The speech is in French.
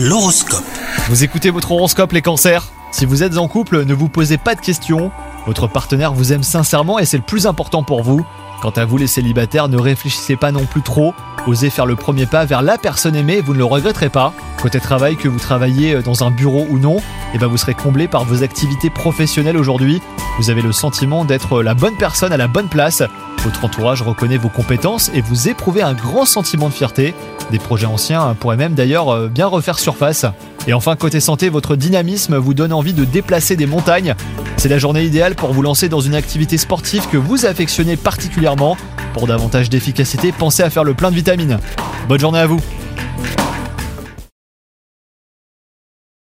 L'horoscope. Vous écoutez votre horoscope les cancers Si vous êtes en couple, ne vous posez pas de questions. Votre partenaire vous aime sincèrement et c'est le plus important pour vous. Quant à vous les célibataires, ne réfléchissez pas non plus trop. Osez faire le premier pas vers la personne aimée, vous ne le regretterez pas. Côté travail, que vous travaillez dans un bureau ou non, et ben vous serez comblé par vos activités professionnelles aujourd'hui. Vous avez le sentiment d'être la bonne personne à la bonne place. Votre entourage reconnaît vos compétences et vous éprouvez un grand sentiment de fierté. Des projets anciens pourraient même d'ailleurs euh, bien refaire surface. Et enfin, côté santé, votre dynamisme vous donne envie de déplacer des montagnes. C'est la journée idéale pour vous lancer dans une activité sportive que vous affectionnez particulièrement. Pour davantage d'efficacité, pensez à faire le plein de vitamines. Bonne journée à vous